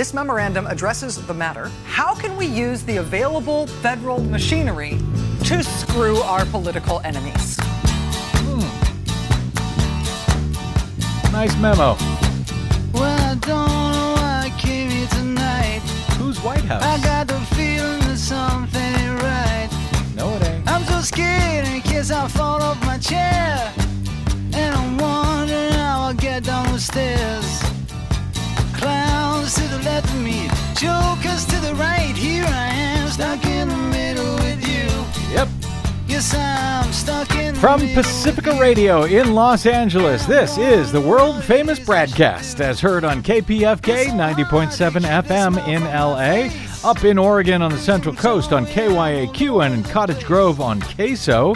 This memorandum addresses the matter how can we use the available federal machinery to screw our political enemies? Hmm. Nice memo. Well, I don't know why I came here tonight. Who's White House? I got the feeling that something ain't right. no, it ain't. I'm so scared in case I fall off my chair. And I'm wondering how I'll get down the stairs. Clowns to the left of me, jokers to the right. Here I am, stuck in the middle with you. Yep. Yes, I'm stuck in From middle Pacifica. Radio in Los Angeles, this is the world famous BradCast as heard on KPFK 90.7 FM in LA, up in Oregon on the Central Coast on KYAQ and in Cottage Grove on KSO,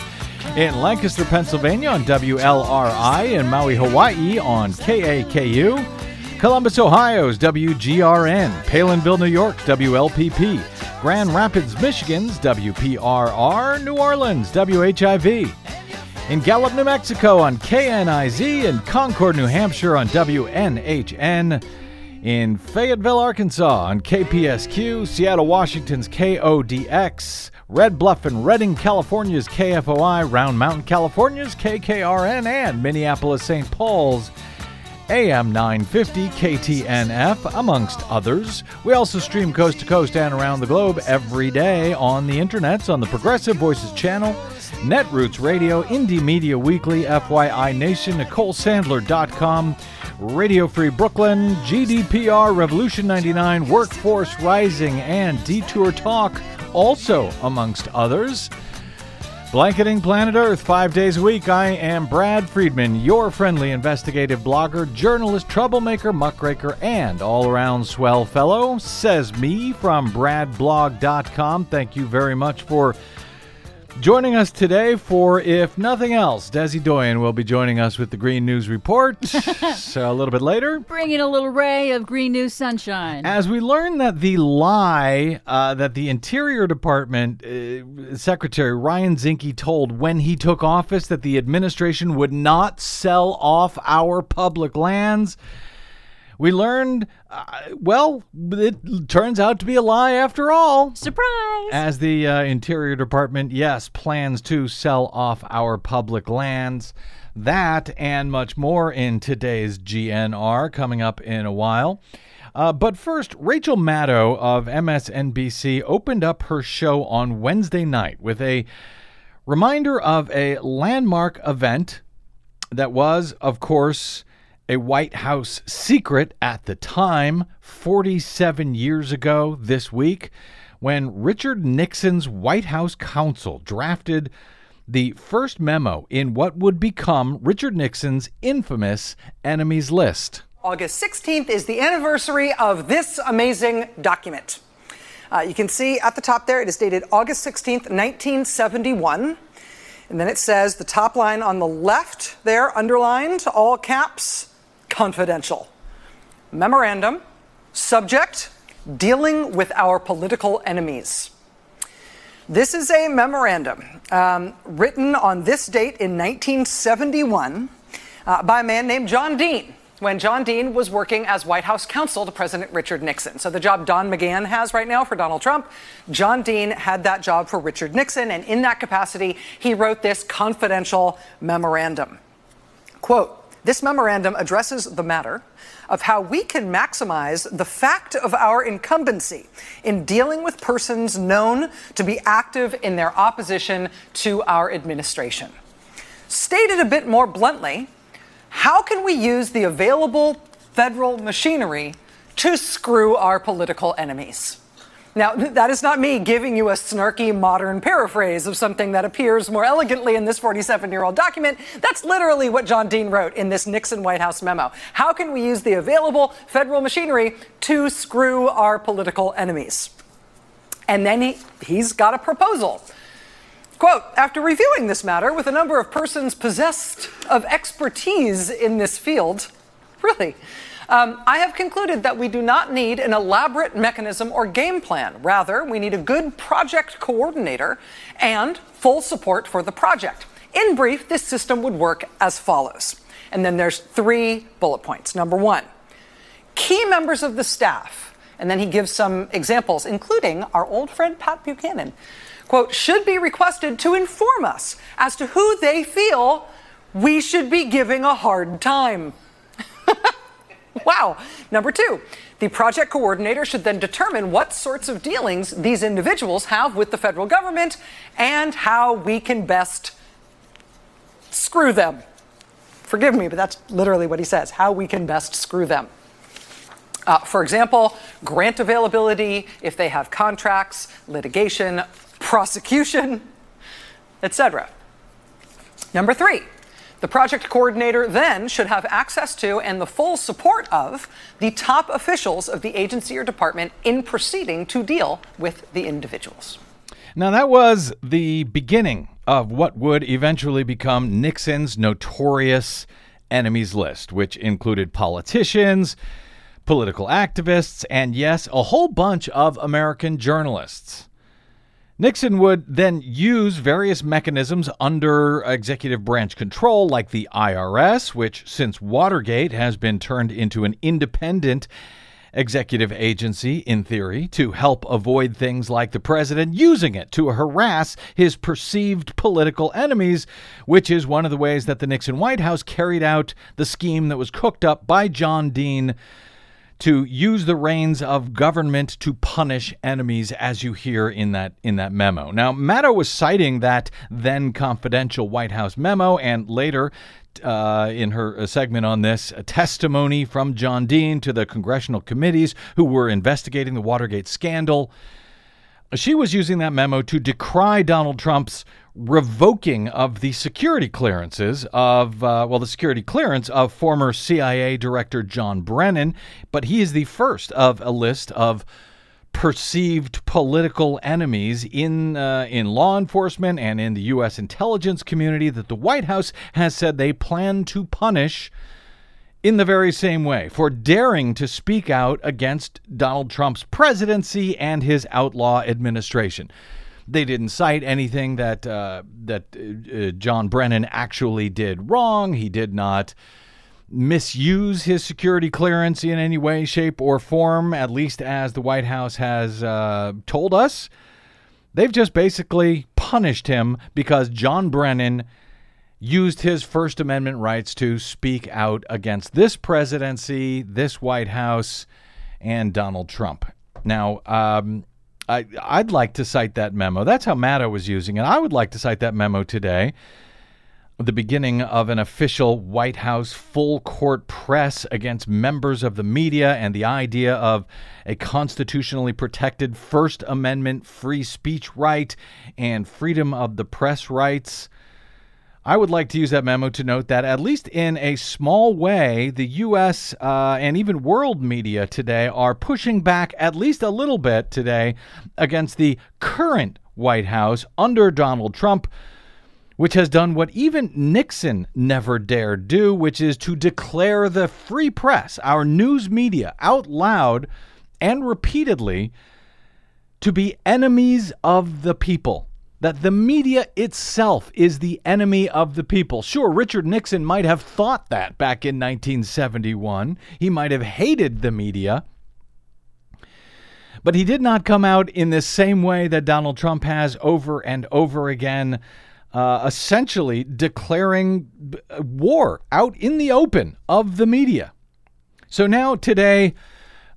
in Lancaster, Pennsylvania on WLRI, in Maui, Hawaii on KAKU, Columbus, Ohio's WGRN, Palenville, New York, WLPP, Grand Rapids, Michigan's WPRR, New Orleans, WHIV, in Gallup, New Mexico on KNIZ, in Concord, New Hampshire on WNHN, in Fayetteville, Arkansas on KPSQ, Seattle, Washington's KODX, Red Bluff and Redding, California's KFOI, Round Mountain, California's KKRN, and Minneapolis, St. Paul's AM 950 KTNF, amongst others. We also stream coast to coast and around the globe every day on the internets on the Progressive Voices channel, Netroots Radio, Indie Media Weekly, FYI Nation, NicoleSandler.com, Radio Free Brooklyn, GDPR, Revolution 99, Workforce Rising, and Detour Talk, also amongst others. Blanketing Planet Earth five days a week. I am Brad Friedman, your friendly investigative blogger, journalist, troublemaker, muckraker, and all around swell fellow. Says me from bradblog.com. Thank you very much for joining us today. For if nothing else, Desi Doyen will be joining us with the Green News Report so a little bit later. Bringing a little ray of green news sunshine. As we learn that the lie uh, that the Interior Department uh, Secretary Ryan Zinke told when he took office that the administration would not sell off our public lands, we learned, uh, well, it turns out to be a lie after all. Surprise! As the uh, Interior Department, yes, plans to sell off our public lands. That and much more in today's GNR coming up in a while. Uh, but first, Rachel Maddow of MSNBC opened up her show on Wednesday night with a reminder of a landmark event that was, of course, a White House secret at the time, 47 years ago this week, when Richard Nixon's White House counsel drafted the first memo in what would become Richard Nixon's infamous enemies list. August 16th is the anniversary of this amazing document. Uh, you can see at the top there, it is dated August 16th, 1971. And then it says the top line on the left there, underlined, all caps, confidential. Memorandum, subject, dealing with our political enemies. This is a memorandum um, written on this date in 1971 uh, by a man named John Dean when John Dean was working as White House counsel to President Richard Nixon. So the job Don McGahn has right now for Donald Trump, John Dean had that job for Richard Nixon, and in that capacity, he wrote this confidential memorandum. Quote, this memorandum addresses the matter of how we can maximize the fact of our incumbency in dealing with persons known to be active in their opposition to our administration. Stated a bit more bluntly, how can we use the available federal machinery to screw our political enemies? Now, that is not me giving you a snarky modern paraphrase of something that appears more elegantly in this 47 year old document. That's literally what John Dean wrote in this Nixon White House memo. How can we use the available federal machinery to screw our political enemies? And then he, he's got a proposal. Quote After reviewing this matter with a number of persons possessed of expertise in this field, really, um, I have concluded that we do not need an elaborate mechanism or game plan. Rather, we need a good project coordinator and full support for the project. In brief, this system would work as follows. And then there's three bullet points. Number one, key members of the staff And then he gives some examples, including our old friend Pat Buchanan. Quote, should be requested to inform us as to who they feel we should be giving a hard time. wow. Number two, the project coordinator should then determine what sorts of dealings these individuals have with the federal government and how we can best screw them. Forgive me, but that's literally what he says how we can best screw them. Uh, for example, grant availability, if they have contracts, litigation, prosecution, etc. Number three, the project coordinator then should have access to and the full support of the top officials of the agency or department in proceeding to deal with the individuals. Now, that was the beginning of what would eventually become Nixon's notorious enemies list, which included politicians, political activists, and yes, a whole bunch of American journalists. Nixon would then use various mechanisms under executive branch control, like the IRS, which since Watergate has been turned into an independent executive agency, in theory, to help avoid things like the president using it to harass his perceived political enemies, which is one of the ways that the Nixon White House carried out the scheme that was cooked up by John Dean to use the reins of government to punish enemies, as you hear in that in that memo. Now, Maddow was citing that then confidential White House memo, and later. Uh, in her segment on this, a testimony from John Dean to the congressional committees who were investigating the Watergate scandal. She was using that memo to decry Donald Trump's revoking of the security clearances of, uh, well, the security clearance of former CIA Director John Brennan, but he is the first of a list of perceived political enemies in uh, in law enforcement and in the U.S. intelligence community that the White House has said they plan to punish in the very same way for daring to speak out against Donald Trump's presidency and his outlaw administration. They didn't cite anything that uh, that uh, John Brennan actually did wrong. He did not misuse his security clearance in any way, shape, or form, at least as the White House has uh, told us. They've just basically punished him because John Brennan used his First Amendment rights to speak out against this presidency, this White House, and Donald Trump. Now, um, I, I'd like to cite that memo. That's how Maddow was using it. I would like to cite that memo today. The beginning of an official White House full court press against members of the media and the idea of a constitutionally protected First Amendment free speech right and freedom of the press rights. I would like to use that memo to note that, at least in a small way, the U.S. Uh, and even world media today are pushing back at least a little bit today against the current White House under Donald Trump, which has done what even Nixon never dared do, which is to declare the free press, our news media, out loud and repeatedly to be enemies of the people that the media itself is the enemy of the people. Sure, Richard Nixon might have thought that back in 1971. He might have hated the media. But he did not come out in the same way that Donald Trump has over and over again, uh, essentially declaring war out in the open of the media. So now, today,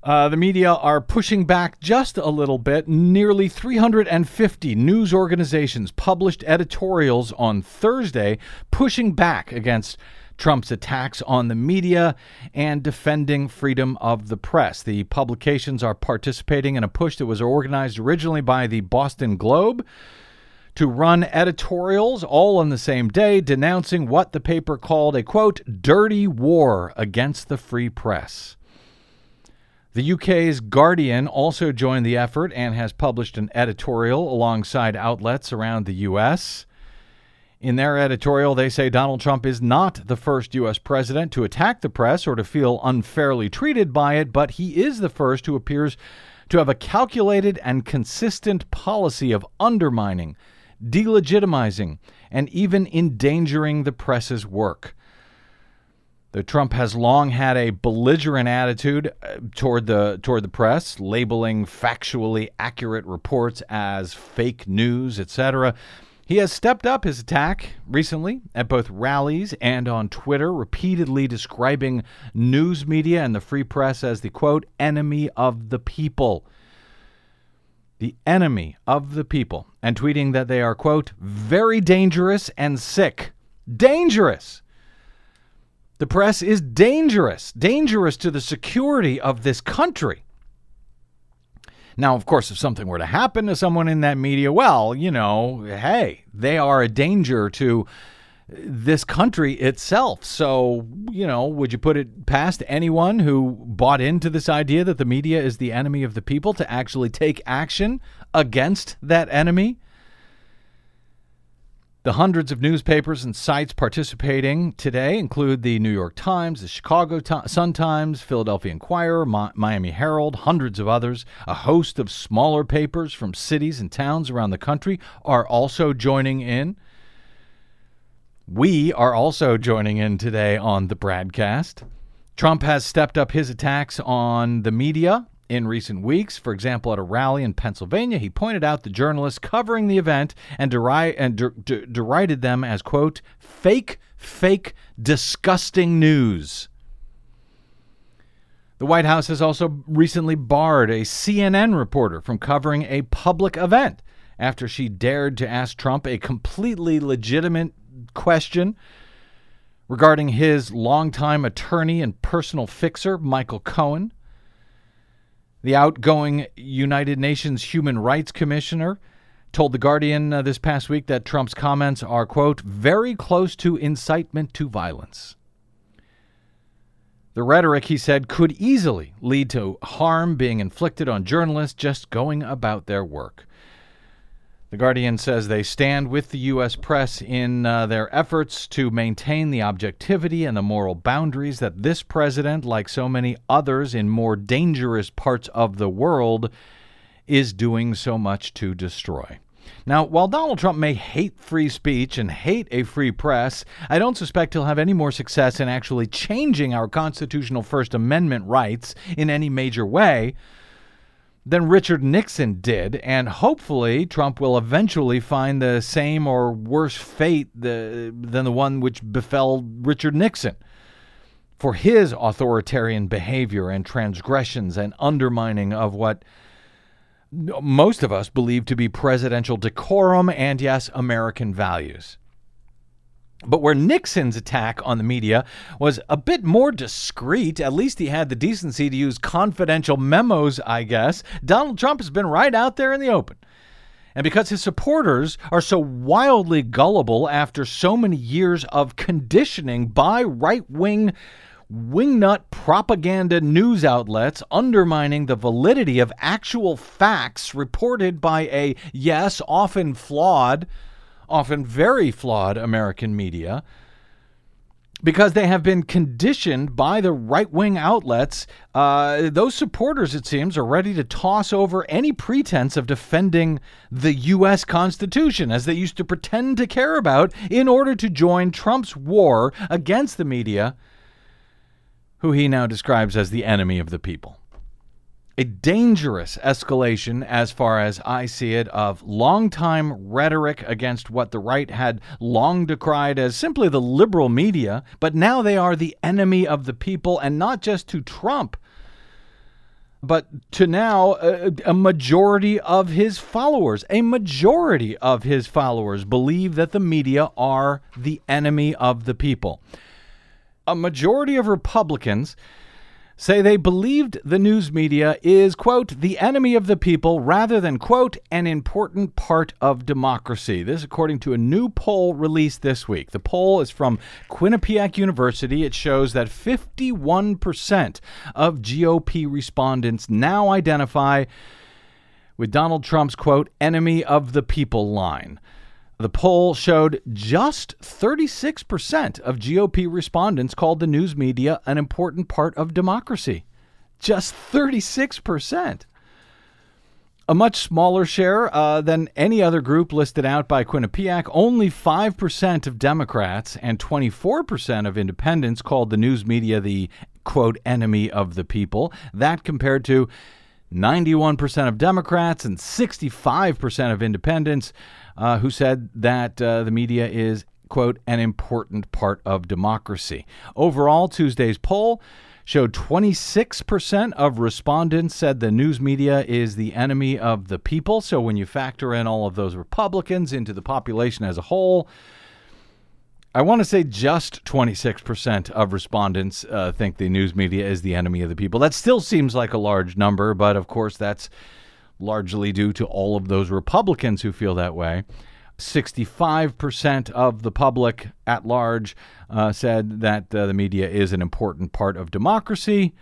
uh, the media are pushing back just a little bit. Nearly 350 news organizations published editorials on Thursday pushing back against Trump's attacks on the media and defending freedom of the press. The publications are participating in a push that was organized originally by the Boston Globe to run editorials all on the same day denouncing what the paper called a quote, dirty war against the free press. The UK's Guardian also joined the effort and has published an editorial alongside outlets around the US. In their editorial, they say Donald Trump is not the first U.S. president to attack the press or to feel unfairly treated by it, but he is the first who appears to have a calculated and consistent policy of undermining, delegitimizing, and even endangering the press's work. The Trump has long had a belligerent attitude uh, toward the toward the press, labeling factually accurate reports as fake news, etc. He has stepped up his attack recently at both rallies and on Twitter, repeatedly describing news media and the free press as the quote enemy of the people. The enemy of the people, and tweeting that they are quote very dangerous and sick. Dangerous. The press is dangerous, dangerous to the security of this country. Now, of course, if something were to happen to someone in that media, well, you know, hey, they are a danger to this country itself. So, you know, would you put it past anyone who bought into this idea that the media is the enemy of the people to actually take action against that enemy? The hundreds of newspapers and sites participating today include the New York Times, the Chicago Sun Times, Philadelphia Inquirer, Miami Herald, hundreds of others. A host of smaller papers from cities and towns around the country are also joining in. We are also joining in today on the broadcast. Trump has stepped up his attacks on the media in recent weeks. For example, at a rally in Pennsylvania, he pointed out the journalists covering the event and, deri- and der- der- derided them as, quote, fake, fake, disgusting news. The White House has also recently barred a CNN reporter from covering a public event after she dared to ask Trump a completely legitimate question regarding his longtime attorney and personal fixer, Michael Cohen. The outgoing United Nations Human Rights Commissioner told The Guardian uh, this past week that Trump's comments are, quote, very close to incitement to violence. The rhetoric, he said, could easily lead to harm being inflicted on journalists just going about their work. The Guardian says they stand with the U.S. press in uh, their efforts to maintain the objectivity and the moral boundaries that this president, like so many others in more dangerous parts of the world, is doing so much to destroy. Now, while Donald Trump may hate free speech and hate a free press, I don't suspect he'll have any more success in actually changing our constitutional First Amendment rights in any major way than Richard Nixon did, and hopefully Trump will eventually find the same or worse fate the, than the one which befell Richard Nixon for his authoritarian behavior and transgressions and undermining of what most of us believe to be presidential decorum and, yes, American values. But where Nixon's attack on the media was a bit more discreet, at least he had the decency to use confidential memos, I guess, Donald Trump has been right out there in the open. And because his supporters are so wildly gullible after so many years of conditioning by right wing wingnut propaganda news outlets undermining the validity of actual facts reported by a, yes, often flawed, often very flawed American media because they have been conditioned by the right wing outlets. Uh, those supporters, it seems, are ready to toss over any pretense of defending the U.S. Constitution, as they used to pretend to care about, in order to join Trump's war against the media, who he now describes as the enemy of the people a dangerous escalation, as far as I see it, of long-time rhetoric against what the right had long decried as simply the liberal media, but now they are the enemy of the people, and not just to Trump, but to now a, a majority of his followers. A majority of his followers believe that the media are the enemy of the people. A majority of Republicans say they believed the news media is, quote, the enemy of the people rather than, quote, an important part of democracy. This, according to a new poll released this week. The poll is from Quinnipiac University. It shows that 51% of GOP respondents now identify with Donald Trump's, quote, enemy of the people line. The poll showed just 36% of GOP respondents called the news media an important part of democracy. Just 36%. a much smaller share uh, than any other group listed out by Quinnipiac. Only 5% of Democrats and 24% of independents called the news media the quote enemy of the people. That compared to 91% of Democrats and 65% of independents uh, who said that uh, the media is, quote, an important part of democracy. Overall, Tuesday's poll showed 26% of respondents said the news media is the enemy of the people. So when you factor in all of those Republicans into the population as a whole, I want to say just 26% of respondents uh, think the news media is the enemy of the people. That still seems like a large number, but of course, that's largely due to all of those Republicans who feel that way. 65% of the public at large uh, said that uh, the media is an important part of democracy.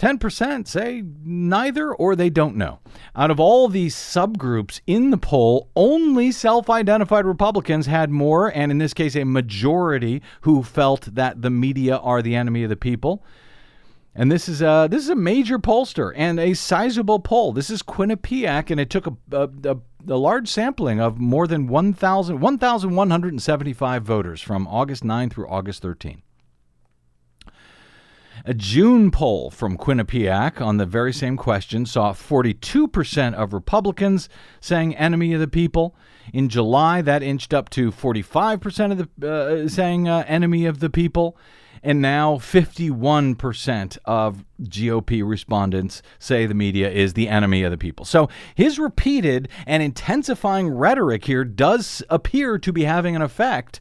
10% say neither or they don't know. Out of all these subgroups in the poll, only self identified Republicans had more, and in this case, a majority who felt that the media are the enemy of the people. And this is a this is a major pollster and a sizable poll. This is Quinnipiac, and it took a, a, a, large sampling of more than 1,000 1,175 voters from August 9 through August 13. A June poll from Quinnipiac on the very same question saw 42% of Republicans saying enemy of the people. In July, that inched up to 45% of the uh, saying uh, enemy of the people. And now 51% of GOP respondents say the media is the enemy of the people. So his repeated and intensifying rhetoric here does appear to be having an effect,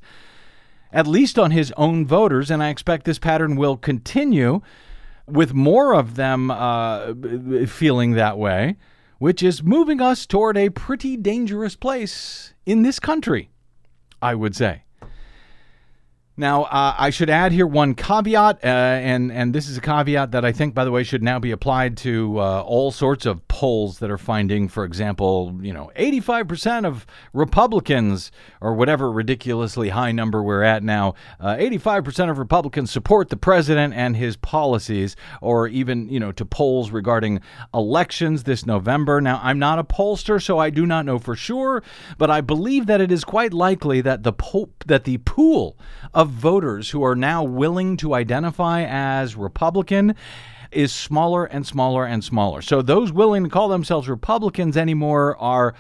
at least on his own voters. And I expect this pattern will continue with more of them uh, feeling that way, which is moving us toward a pretty dangerous place in this country, I would say. Now, uh, I should add here one caveat, uh, and and this is a caveat that I think, by the way, should now be applied to uh, all sorts of polls that are finding, for example, you know, 85% of Republicans, or whatever ridiculously high number we're at now, 85% uh, of Republicans support the president and his policies, or even, you know, to polls regarding elections this November. Now, I'm not a pollster, so I do not know for sure, but I believe that it is quite likely that the po- that the pool of voters who are now willing to identify as Republican is smaller and smaller and smaller. So those willing to call themselves Republicans anymore are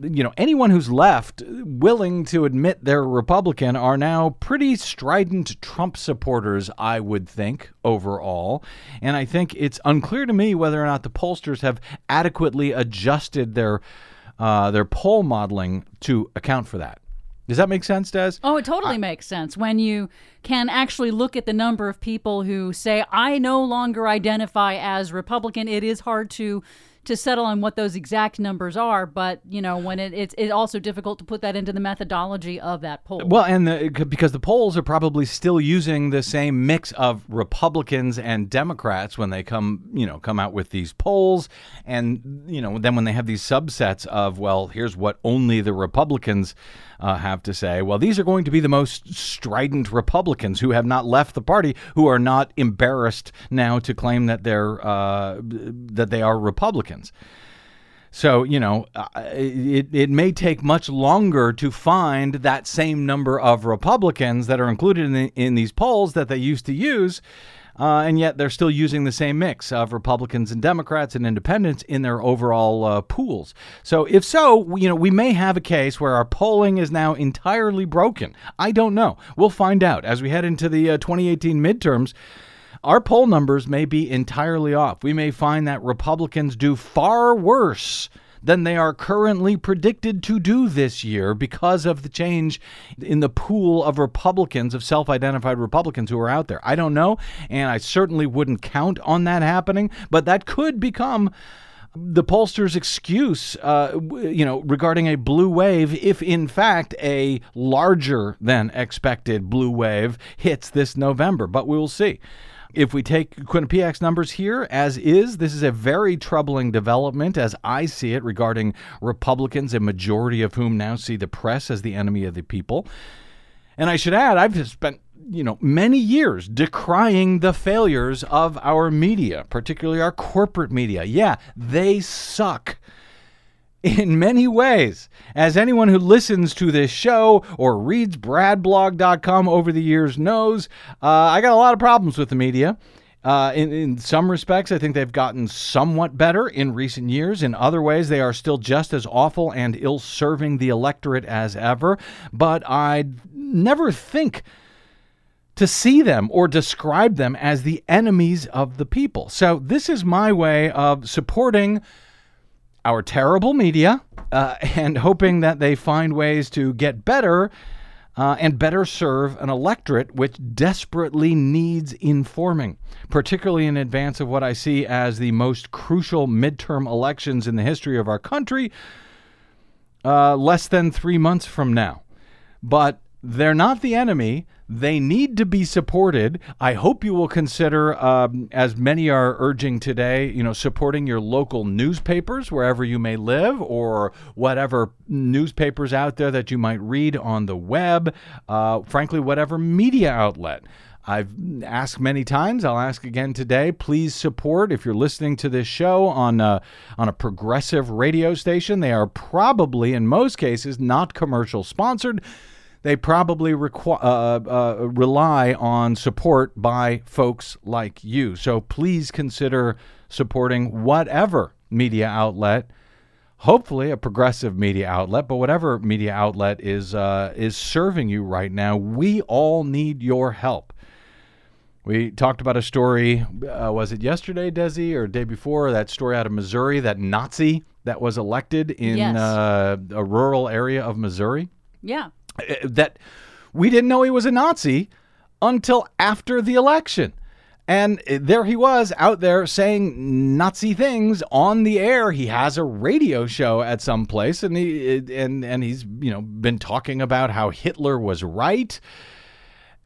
you know, anyone who's left willing to admit they're Republican are now pretty strident Trump supporters, I would think, overall. And I think it's unclear to me whether or not the pollsters have adequately adjusted their uh, their poll modeling to account for that. Does that make sense, Des? Oh, it totally I, makes sense when you can actually look at the number of people who say, I no longer identify as Republican. It is hard to to settle on what those exact numbers are. But you know, when it, it's it's also difficult to put that into the methodology of that poll. Well, and the, because the polls are probably still using the same mix of Republicans and Democrats when they come you know come out with these polls, and you know then when they have these subsets of well, here's what only the Republicans. Uh, have to say, well, these are going to be the most strident Republicans who have not left the party, who are not embarrassed now to claim that they're uh, that they are Republicans. So, you know, uh, it, it may take much longer to find that same number of Republicans that are included in, the, in these polls that they used to use. Uh, and yet they're still using the same mix of Republicans and Democrats and independents in their overall uh, pools. So, if so, you know, we may have a case where our polling is now entirely broken. I don't know. We'll find out as we head into the uh, 2018 midterms. Our poll numbers may be entirely off. We may find that Republicans do far worse than they are currently predicted to do this year because of the change in the pool of Republicans, of self identified Republicans who are out there. I don't know, and I certainly wouldn't count on that happening, but that could become the pollsters' excuse, uh, you know, regarding a blue wave, if in fact a larger than expected blue wave hits this November. But we will see. If we take Quinnipiac's numbers here as is, this is a very troubling development as I see it regarding Republicans, a majority of whom now see the press as the enemy of the people. And I should add, I've spent you know many years decrying the failures of our media, particularly our corporate media. Yeah, they suck. In many ways. As anyone who listens to this show or reads bradblog.com over the years knows, uh, I got a lot of problems with the media. Uh, in, in some respects, I think they've gotten somewhat better in recent years. In other ways, they are still just as awful and ill serving the electorate as ever. But I'd never think to see them or describe them as the enemies of the people. So, this is my way of supporting our terrible media uh, and hoping that they find ways to get better uh, and better serve an electorate which desperately needs informing, particularly in advance of what I see as the most crucial midterm elections in the history of our country, uh, less than three months from now. But they're not the enemy. They need to be supported. I hope you will consider, um, as many are urging today, you know, supporting your local newspapers wherever you may live, or whatever newspapers out there that you might read on the web. Uh, frankly, whatever media outlet. I've asked many times. I'll ask again today. Please support if you're listening to this show on a, on a progressive radio station. They are probably, in most cases, not commercial sponsored they probably requ- uh, uh, rely on support by folks like you. So please consider supporting whatever media outlet, hopefully a progressive media outlet, but whatever media outlet is uh, is serving you right now. We all need your help. We talked about a story. Uh, was it yesterday, Desi, or day before? That story out of Missouri, that Nazi that was elected in Yes. uh, a rural area of Missouri Yeah. Uh, that we didn't know he was a Nazi until after the election. And there he was out there saying Nazi things on the air. He has a radio show at some place, and he and and he's you know been talking about how Hitler was right.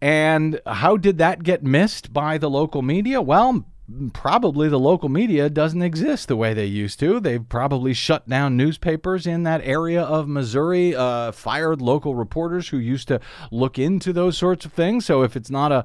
And how did that get missed by the local media? Well, probably the local media doesn't exist the way they used to. They've probably shut down newspapers in that area of Missouri, uh, fired local reporters who used to look into those sorts of things. So if it's not a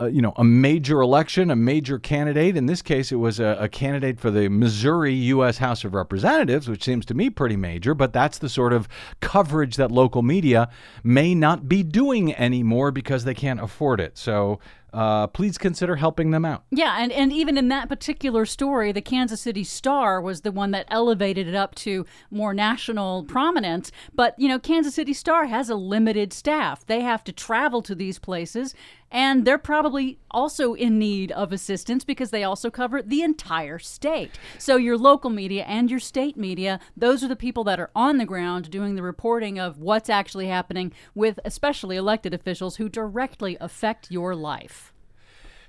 uh, you know, a major election, a major candidate. In this case, it was a, a candidate for the Missouri U.S. House of Representatives, which seems to me pretty major, but that's the sort of coverage that local media may not be doing anymore because they can't afford it. So uh, please consider helping them out. Yeah, and, and even in that particular story, the Kansas City Star was the one that elevated it up to more national prominence. But, you know, Kansas City Star has a limited staff. They have to travel to these places, and they're probably also in need of assistance because they also cover the entire state. So, your local media and your state media, those are the people that are on the ground doing the reporting of what's actually happening with especially elected officials who directly affect your life.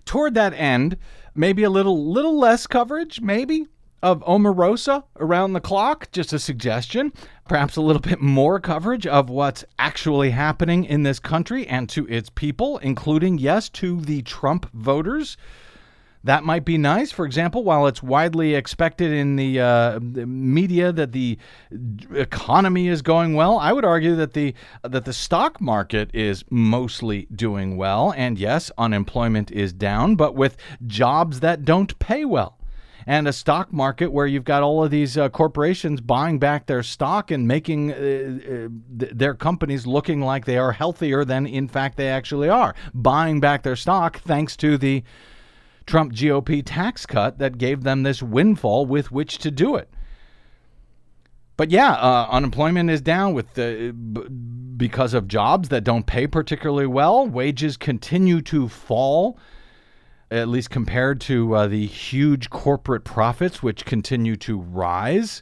Toward that end, maybe a little little less coverage, maybe of Omarosa around the clock. Just a suggestion. Perhaps a little bit more coverage of what's actually happening in this country and to its people, including yes to the Trump voters. That might be nice. For example, while it's widely expected in the, uh, the media that the economy is going well, I would argue that the that the stock market is mostly doing well. And yes, unemployment is down, but with jobs that don't pay well and a stock market where you've got all of these uh, corporations buying back their stock and making uh, uh, th- their companies looking like they are healthier than in fact they actually are. Buying back their stock thanks to the Trump GOP tax cut that gave them this windfall with which to do it. But yeah, uh, unemployment is down with the, b- because of jobs that don't pay particularly well. Wages continue to fall at least compared to uh, the huge corporate profits, which continue to rise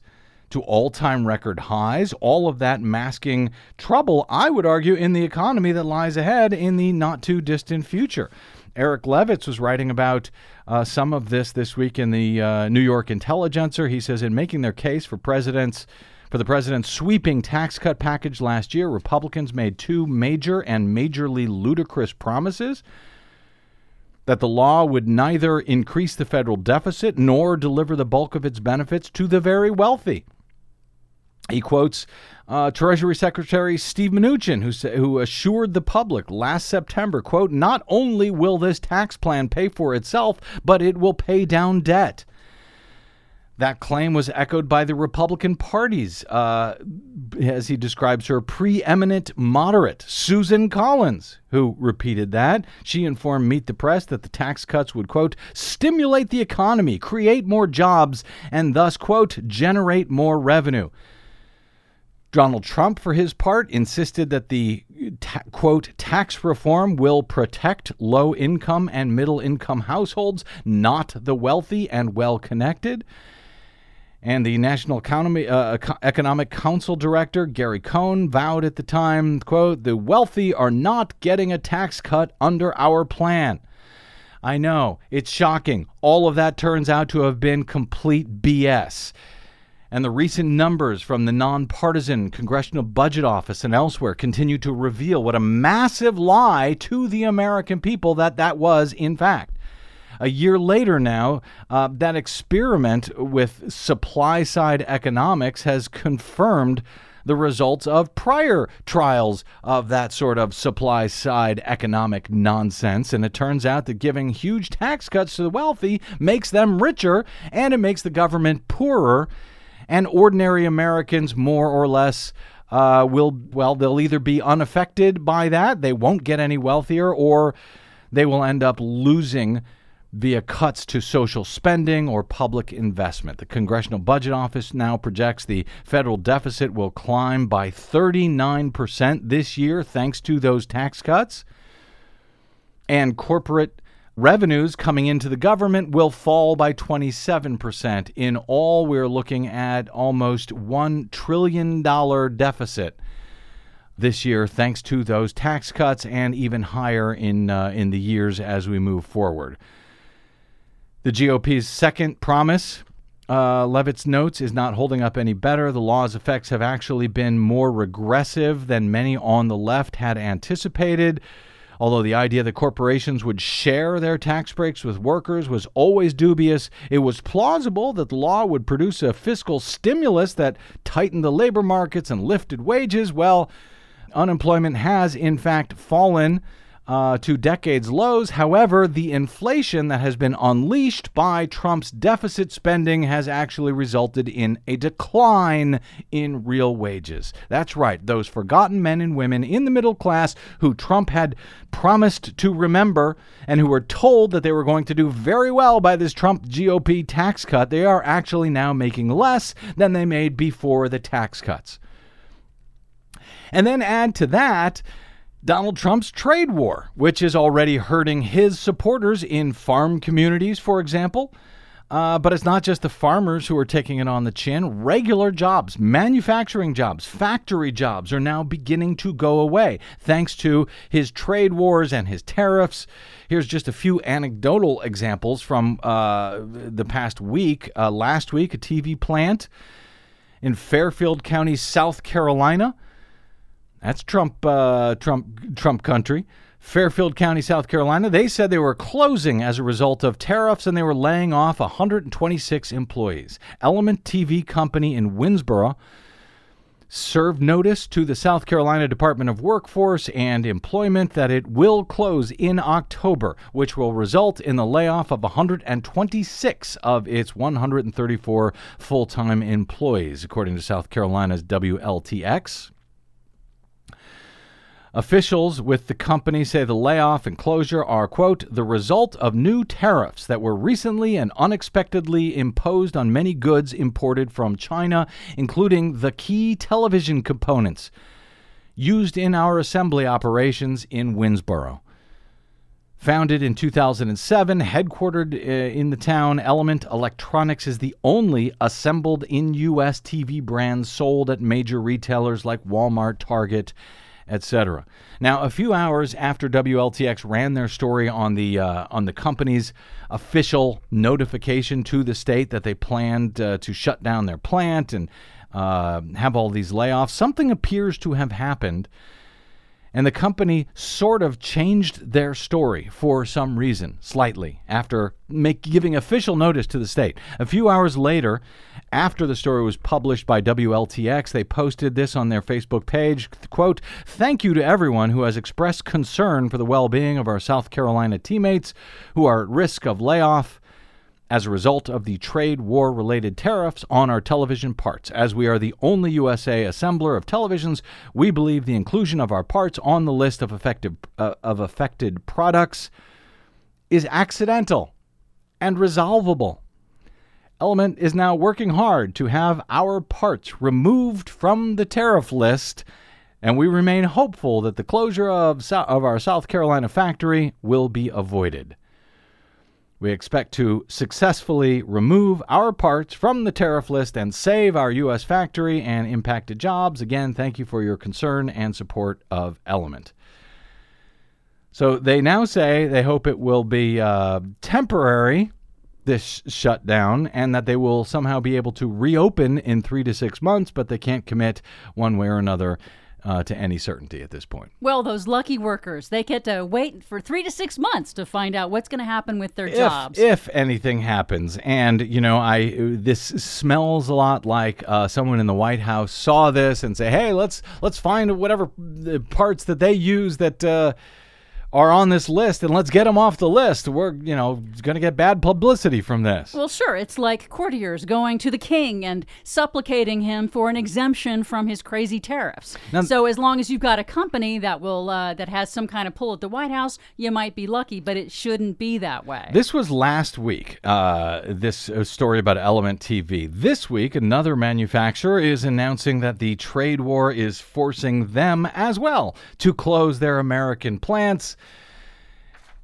to all time record highs. All of that masking trouble, I would argue, in the economy that lies ahead in the not too distant future. Eric Levitz was writing about uh, some of this this week in the uh, New York Intelligencer. He says, in making their case for presidents. For the president's sweeping tax cut package last year, Republicans made two major and majorly ludicrous promises that the law would neither increase the federal deficit nor deliver the bulk of its benefits to the very wealthy. He quotes uh, Treasury Secretary Steve Mnuchin, who, sa- who assured the public last September, quote, not only will this tax plan pay for itself, but it will pay down debt. That claim was echoed by the Republican Party's, uh, as he describes her, preeminent moderate, Susan Collins, who repeated that. She informed Meet the Press that the tax cuts would, quote, stimulate the economy, create more jobs, and thus, quote, generate more revenue. Donald Trump, for his part, insisted that the ta- quote tax reform will protect low income and middle income households, not the wealthy and well connected. And the National Economy, uh, Economic Council Director, Gary Cohn, vowed at the time, quote, the wealthy are not getting a tax cut under our plan. I know, it's shocking. All of that turns out to have been complete BS. And the recent numbers from the nonpartisan Congressional Budget Office and elsewhere continue to reveal what a massive lie to the American people that that was, in fact. A year later now, uh, that experiment with supply side economics has confirmed the results of prior trials of that sort of supply side economic nonsense. And it turns out that giving huge tax cuts to the wealthy makes them richer and it makes the government poorer. And ordinary Americans, more or less, uh, will, well, they'll either be unaffected by that, they won't get any wealthier, or they will end up losing via cuts to social spending or public investment. The Congressional Budget Office now projects the federal deficit will climb by 39% this year thanks to those tax cuts. And corporate revenues coming into the government will fall by 27%. In all, we're looking at almost $1 trillion deficit this year, thanks to those tax cuts, and even higher in uh, in the years as we move forward. The GOP's second promise, uh, Levitz notes, is not holding up any better. The law's effects have actually been more regressive than many on the left had anticipated. Although the idea that corporations would share their tax breaks with workers was always dubious, it was plausible that the law would produce a fiscal stimulus that tightened the labor markets and lifted wages. Well, unemployment has, in fact, fallen uh, to decades lows. However, the inflation that has been unleashed by Trump's deficit spending has actually resulted in a decline in real wages. That's right, those forgotten men and women in the middle class who Trump had promised to remember and who were told that they were going to do very well by this Trump GOP tax cut, they are actually now making less than they made before the tax cuts. And then add to that, Donald Trump's trade war, which is already hurting his supporters in farm communities, for example. Uh, but it's not just the farmers who are taking it on the chin. Regular jobs, manufacturing jobs, factory jobs are now beginning to go away thanks to his trade wars and his tariffs. Here's just a few anecdotal examples from uh, the past week. Uh, last week, a TV plant in Fairfield County, South Carolina that's Trump, uh, Trump, Trump country. Fairfield County, South Carolina. They said they were closing as a result of tariffs and they were laying off 126 employees. Element TV Company in Winnsboro served notice to the South Carolina Department of Workforce and Employment that it will close in October, which will result in the layoff of 126 of its 134 full time employees, according to South Carolina's WLTX. Officials with the company say the layoff and closure are, quote, the result of new tariffs that were recently and unexpectedly imposed on many goods imported from China, including the key television components used in our assembly operations in Winnsboro. Founded in 2007, headquartered uh, in the town, Element Electronics is the only assembled in U.S. TV brand sold at major retailers like Walmart, Target, etc. Now, a few hours after WLTX ran their story on the uh, on the company's official notification to the state that they planned uh, to shut down their plant and uh, have all these layoffs, something appears to have happened and the company sort of changed their story for some reason, slightly, after make, giving official notice to the state. A few hours later, after the story was published by WLTX, they posted this on their Facebook page, quote, "Thank you to everyone who has expressed concern for the well-being of our South Carolina teammates who are at risk of layoff." as a result of the trade war related tariffs on our television parts. As we are the only USA assembler of televisions, we believe the inclusion of our parts on the list of effective uh, of affected products is accidental and resolvable. Element is now working hard to have our parts removed from the tariff list, and we remain hopeful that the closure of, so- of our South Carolina factory will be avoided. We expect to successfully remove our parts from the tariff list and save our U.S. factory and impacted jobs. Again, thank you for your concern and support of Element. So they now say they hope it will be uh, temporary, this shutdown, and that they will somehow be able to reopen in three to six months, but they can't commit one way or another uh, to any certainty at this point. Well, those lucky workers, they get to wait for three to six months to find out what's going to happen with their if, jobs. if anything happens. And you know, I this smells a lot like uh, someone in the White House saw this and say, "Hey, let's let's find whatever the parts that they use that." Uh, are on this list and let's get them off the list. We're, you know, going to get bad publicity from this. Well, sure. It's like courtiers going to the king and supplicating him for an exemption from his crazy tariffs. Now- so as long as you've got a company that will uh, that has some kind of pull at the White House, you might be lucky, but it shouldn't be that way. This was last week, uh, this uh, story about Element TV. This week, another manufacturer is announcing that the trade war is forcing them as well to close their American plants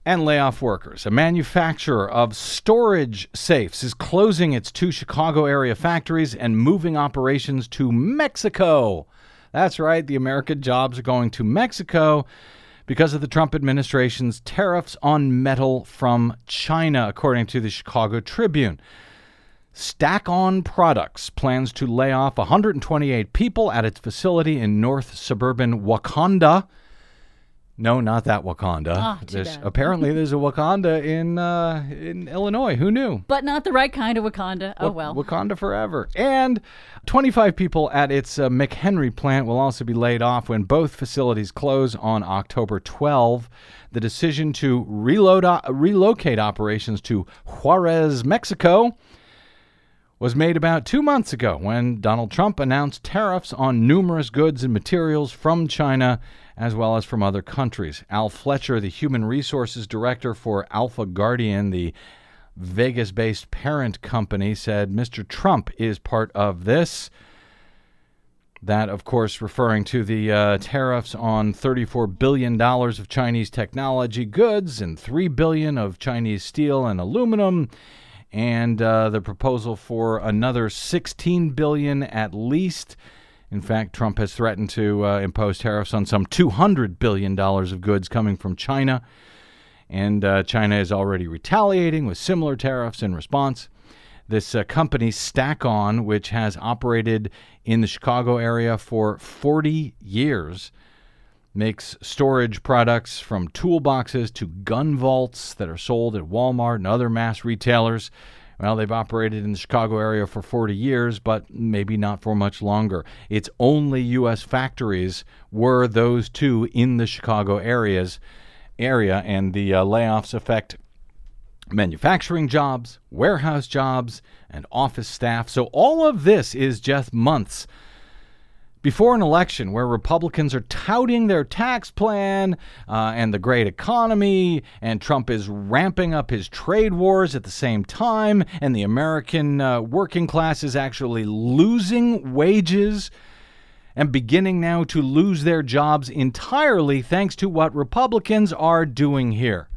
and lay off workers. A manufacturer of storage safes is closing its two Chicago area factories and moving operations to Mexico. That's right, the American jobs are going to Mexico because of the Trump administration's tariffs on metal from China, according to the Chicago Tribune. Stack On Products plans to lay off 128 people at its facility in north suburban Wauconda. No, not that Wakanda. Ah, there's, bad. apparently, there's a Wakanda in uh, in Illinois. Who knew? but not the right kind of Wakanda. Oh well. Wakanda forever. And 25 people at its uh, McHenry plant will also be laid off when both facilities close on October 12. The decision to reload o- relocate operations to Juarez, Mexico, was made about two months ago when Donald Trump announced tariffs on numerous goods and materials from China as well as from other countries. Al Fletcher, the human resources director for Alpha Guardian, the Vegas based parent company, said Mr. Trump is part of this. That, of course, referring to the uh, tariffs on $34 billion of Chinese technology goods and 3 billion of Chinese steel and aluminum, and uh, the proposal for another 16 billion at least. In fact, Trump has threatened to uh, impose tariffs on some $200 billion of goods coming from China. And uh, China is already retaliating with similar tariffs in response. This uh, company, Stack On, which has operated in the Chicago area for 40 years, makes storage products from toolboxes to gun vaults that are sold at Walmart and other mass retailers. Well, they've operated in the Chicago area for 40 years, but maybe not for much longer. Its only U.S. factories were those two in the Chicago areas area, and the uh, layoffs affect manufacturing jobs, warehouse jobs, and office staff. So all of this is just months before an election where Republicans are touting their tax plan uh, and the great economy, and Trump is ramping up his trade wars at the same time, and the American uh, working class is actually losing wages and beginning now to lose their jobs entirely thanks to what Republicans are doing here.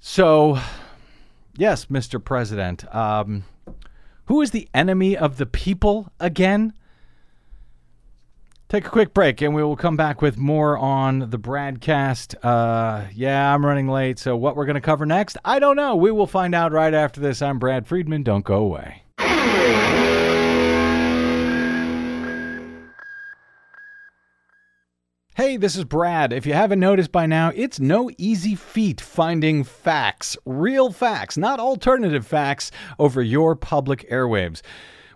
So, yes, Mr. President, um, who is the enemy of the people again? Take a quick break and we will come back with more on the BradCast. Uh, yeah, I'm running late, so what we're going to cover next, I don't know. We will find out right after this. I'm Brad Friedman. Don't go away. Hey, this is Brad. If you haven't noticed by now, it's no easy feat finding facts, real facts, not alternative facts, over your public airwaves.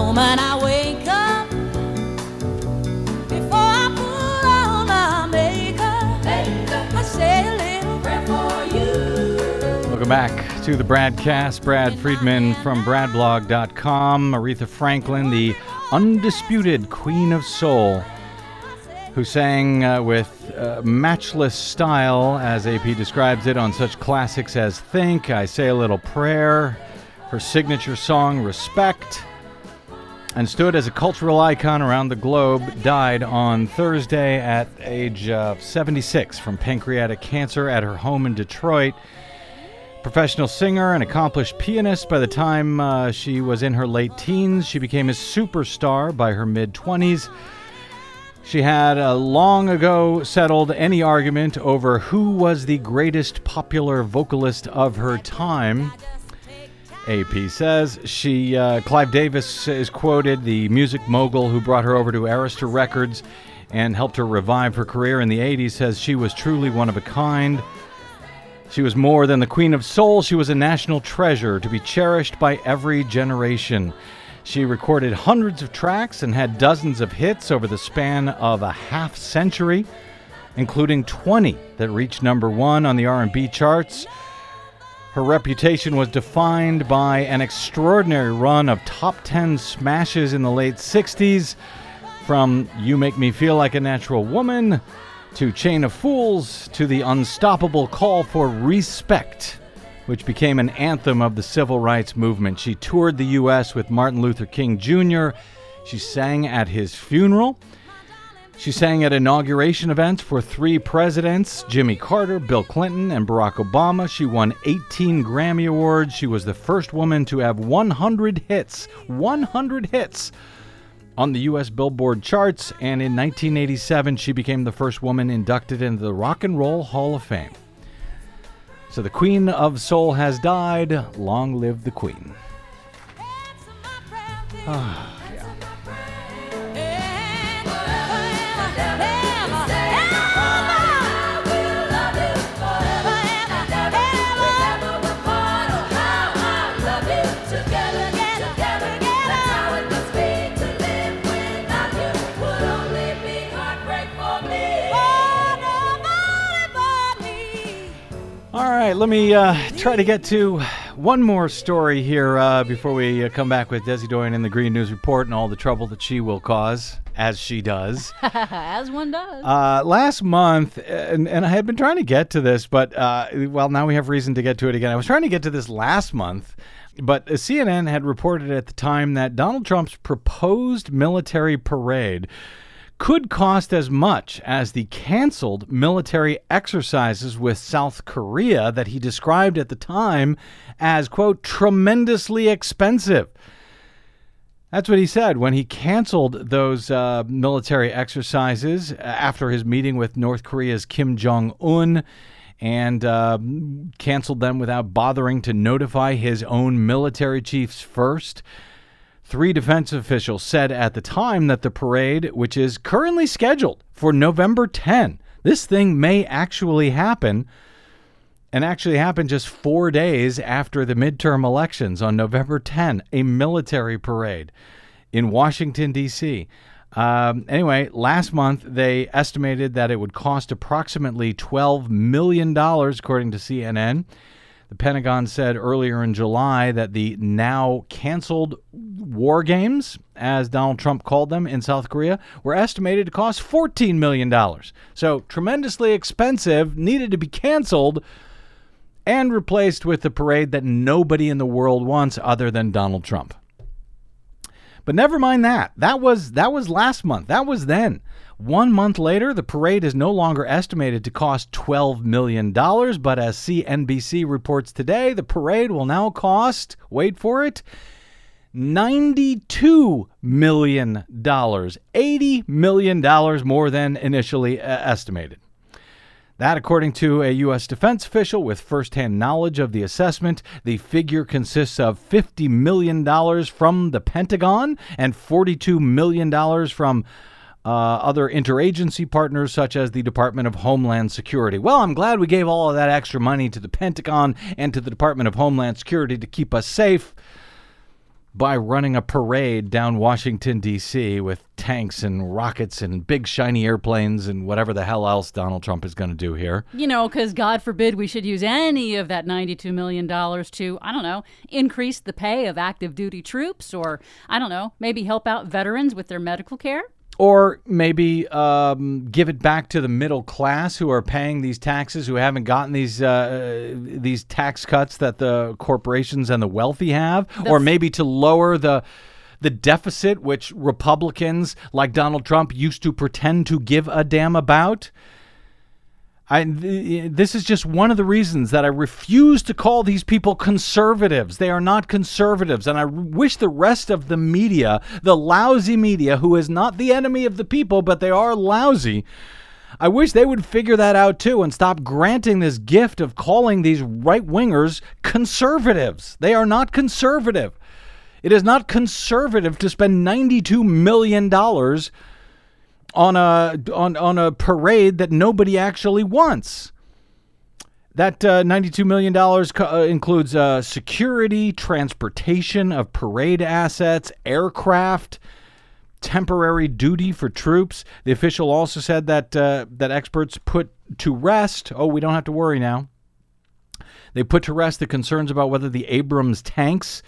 The moment I wake up, before I put on my makeup, I say a little prayer for you. Welcome back to the BradCast. Brad Friedman from bradblog.com. Aretha Franklin, the undisputed queen of soul, who sang uh, with uh, matchless style, as AP describes it, on such classics as Think, I Say a Little Prayer, her signature song, Respect, and stood as a cultural icon around the globe, died on Thursday at age uh, 76 from pancreatic cancer at her home in Detroit. Professional singer and accomplished pianist, by the time uh, she was in her late teens, she became a superstar by her mid 20s. She had uh, long ago settled any argument over who was the greatest popular vocalist of her time. AP says she, uh, Clive Davis is quoted, the music mogul who brought her over to Arista Records and helped her revive her career in the 80s, says she was truly one of a kind. She was more than the Queen of Soul, she was a national treasure to be cherished by every generation. She recorded hundreds of tracks and had dozens of hits over the span of a half century, including 20 that reached number 1 on the R&B charts. Her reputation was defined by an extraordinary run of top 10 smashes in the late 60s, from You Make Me Feel Like a Natural Woman to Chain of Fools to the unstoppable call for respect, which became an anthem of the civil rights movement. She toured the U.S. with Martin Luther King Jr., she sang at his funeral. She sang at inauguration events for three presidents Jimmy Carter, Bill Clinton, and Barack Obama. She won 18 Grammy Awards. She was the first woman to have 100 hits. 100 hits on the U.S. Billboard charts, and in 1987, she became the first woman inducted into the Rock and Roll Hall of Fame. So the Queen of Soul has died. Long live the Queen. All right, let me uh, try to get to one more story here uh, before we uh, come back with Desi Doyen in the Green News Report and all the trouble that she will cause, as she does. As one does. Uh, last month, and, and I had been trying to get to this, but uh, well, now we have reason to get to it again. I was trying to get to this last month, but CNN had reported at the time that Donald Trump's proposed military parade could cost as much as the canceled military exercises with South Korea that he described at the time as, quote, tremendously expensive. That's what he said when he canceled those uh, military exercises after his meeting with North Korea's Kim Jong un and uh, canceled them without bothering to notify his own military chiefs first. Three defense officials said at the time that the parade, which is currently scheduled for November 10, this thing may actually happen and actually happened just four days after the midterm elections on November 10, a military parade in Washington, D.C. Um, anyway, last month they estimated that it would cost approximately $12 million, according to CNN. The Pentagon said earlier in July that the now canceled war games, as Donald Trump called them in South Korea, were estimated to cost $14 million. So tremendously expensive, needed to be canceled and replaced with the parade that nobody in the world wants other than Donald Trump. But never mind that. That was that was last month. That was then. One month later, the parade is no longer estimated to cost $12 million, but as CNBC reports today, the parade will now cost, wait for it, $92 million. $80 million more than initially uh, estimated. That, according to a U.S. defense official with firsthand knowledge of the assessment, the figure consists of $50 million from the Pentagon and $42 million from uh, other interagency partners such as the Department of Homeland Security. Well, I'm glad we gave all of that extra money to the Pentagon and to the Department of Homeland Security to keep us safe by running a parade down Washington, D.C. with tanks and rockets and big shiny airplanes and whatever the hell else Donald Trump is going to do here. You know, because God forbid we should use any of that $92 million to, I don't know, increase the pay of active duty troops or, I don't know, maybe help out veterans with their medical care. Or maybe um, give it back to the middle class who are paying these taxes, who haven't gotten these uh, these tax cuts that the corporations and the wealthy have. or maybe to lower the the deficit, which Republicans like Donald Trump used to pretend to give a damn about. I, th- this is just one of the reasons that I refuse to call these people conservatives. They are not conservatives. And I wish the rest of the media, the lousy media, who is not the enemy of the people, but they are lousy, I wish they would figure that out too and stop granting this gift of calling these right wingers conservatives. They are not conservative. It is not conservative to spend $92 million on a on on a parade that nobody actually wants. That uh, $92 million co- uh, includes uh, security, transportation of parade assets, aircraft, temporary duty for troops. The official also said that uh, that experts put to rest. Oh, we don't have to worry now. They put to rest the concerns about whether the Abrams tanks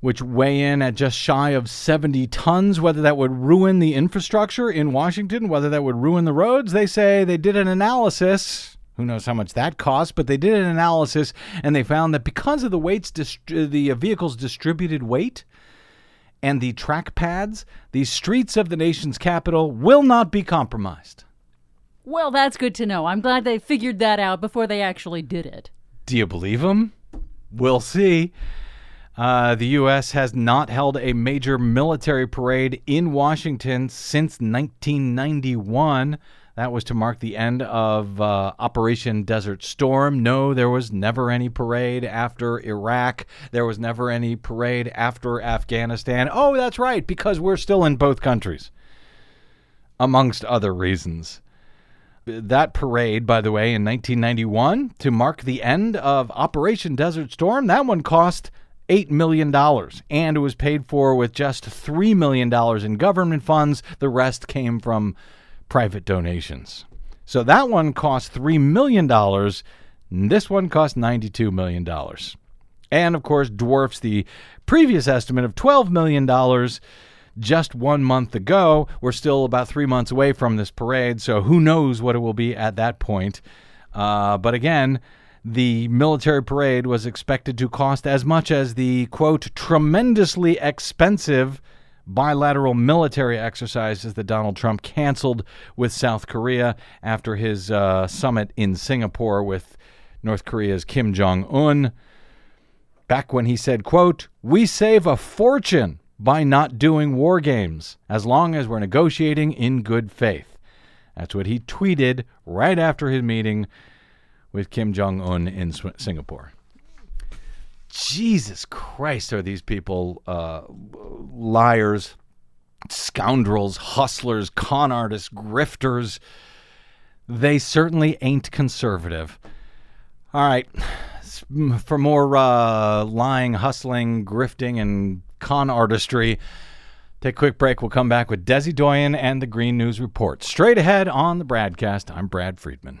which weigh in at just shy of 70 tons, whether that would ruin the infrastructure in Washington, whether that would ruin the roads. They say they did an analysis. Who knows how much that cost, but they did an analysis and they found that because of the weights, dist- uh, the uh, vehicle's distributed weight and the track pads, the streets of the nation's capital will not be compromised. Well, that's good to know. I'm glad they figured that out before they actually did it. Do you believe them? We'll see. Uh, the U.S. has not held a major military parade in Washington since 1991. That was to mark the end of uh, Operation Desert Storm. No, there was never any parade after Iraq. There was never any parade after Afghanistan. Oh, that's right, because we're still in both countries, amongst other reasons. That parade, by the way, in 1991, to mark the end of Operation Desert Storm, that one cost $8 million, and it was paid for with just $3 million in government funds. The rest came from private donations. So that one cost $3 million. This one cost $92 million. And of course, dwarfs the previous estimate of $12 million just one month ago. We're still about three months away from this parade, so who knows what it will be at that point. Uh, but again, the military parade was expected to cost as much as the quote tremendously expensive bilateral military exercises that Donald Trump canceled with South Korea after his uh, summit in Singapore with North Korea's Kim Jong Un. Back when he said, quote, we save a fortune by not doing war games as long as we're negotiating in good faith. That's what he tweeted right after his meeting with Kim Jong Un in Singapore. Jesus Christ, are these people uh, liars, scoundrels, hustlers, con artists, grifters? They certainly ain't conservative. All right, for more uh, lying, hustling, grifting, and con artistry, take a quick break. We'll come back with Desi Doyen and the Green News Report. Straight ahead on the BradCast, I'm Brad Friedman.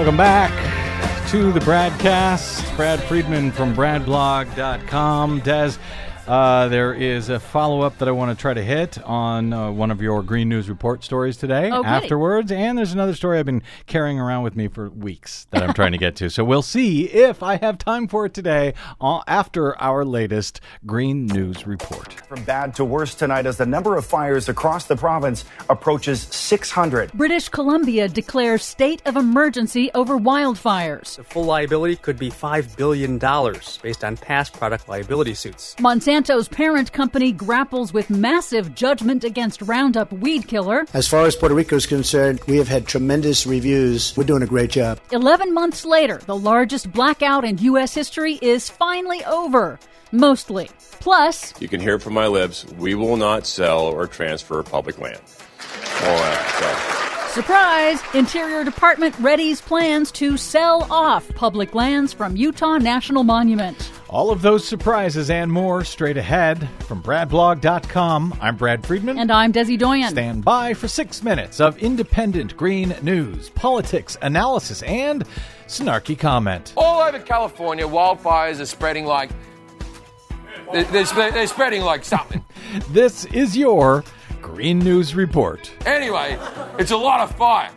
Welcome back to the BradCast. Brad Friedman from BradBlog.com. Des, uh, there is a follow up that I want to try to hit on uh, one of your Green News Report stories today Oh, goody. afterwards. And there's another story I've been carrying around with me for weeks that I'm trying to get to. So we'll see if I have time for it today uh, after our latest Green News Report. From bad to worse tonight as the number of fires across the province approaches 600. British Columbia declares state of emergency over wildfires. The full liability could be $5 billion based on past product liability suits. Monsanto's parent company grapples with massive judgment against Roundup weed killer. As far as Puerto Rico is concerned, we have had tremendous reviews. We're doing a great job. 11 months later, the largest blackout in U.S. history is finally over. Mostly. Plus, You can hear it from my lips. We will not sell or transfer public land. All right, surprise! Interior Department readies plans to sell off public lands from Utah National Monument. All of those surprises and more straight ahead from BradBlog.com. I'm Brad Friedman. And I'm Desi Doyen. Stand by for six minutes of independent green news, politics, analysis, and snarky comment. All over California, wildfires are spreading like. They're, they're, they're spreading like something. This is your Green News Report. Anyway, it's a lot of fire.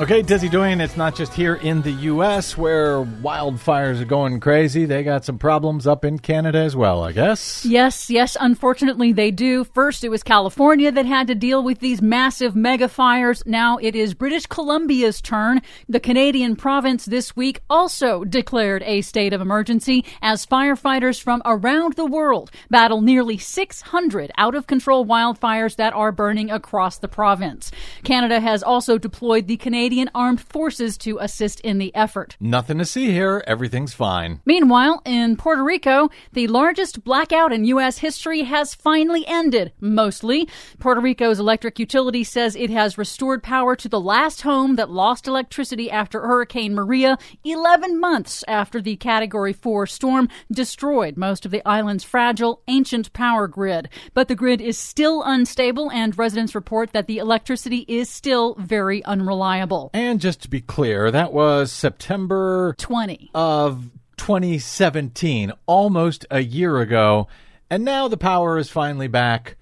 Okay, Desi Doyen, it's not just here in the U.S. where wildfires are going crazy. They got some problems up in Canada as well, I guess. Yes, yes, unfortunately they do. First, it was California that had to deal with these massive mega fires. Now it is British Columbia's turn. The Canadian province this week also declared a state of emergency as firefighters from around the world battle nearly 600 out of control wildfires that are burning across the province. Canada has also deployed the Canadian Armed Forces to assist in the effort. Nothing to see here. Everything's fine. Meanwhile, in Puerto Rico, the largest blackout in U.S. history has finally ended, mostly. Puerto Rico's electric utility says it has restored power to the last home that lost electricity after Hurricane Maria, 11 months after the Category 4 storm destroyed most of the island's fragile, ancient power grid. But the grid is still unstable, and residents report that the electricity is still very unreliable. And just to be clear, that was September 20. of 2017, almost a year ago. And now the power is finally back,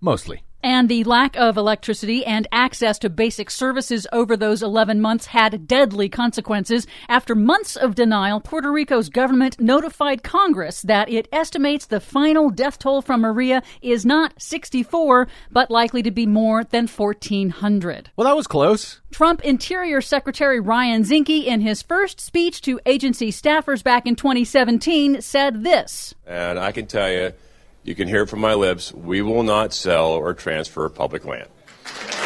mostly. And the lack of electricity and access to basic services over those 11 months had deadly consequences. After months of denial, Puerto Rico's government notified Congress that it estimates the final death toll from Maria is not 64, but likely to be more than 1,400. Well, that was close. Trump Interior Secretary Ryan Zinke, in his first speech to agency staffers back in 2017, said this. And I can tell you, you can hear it from my lips. We will not sell or transfer public land.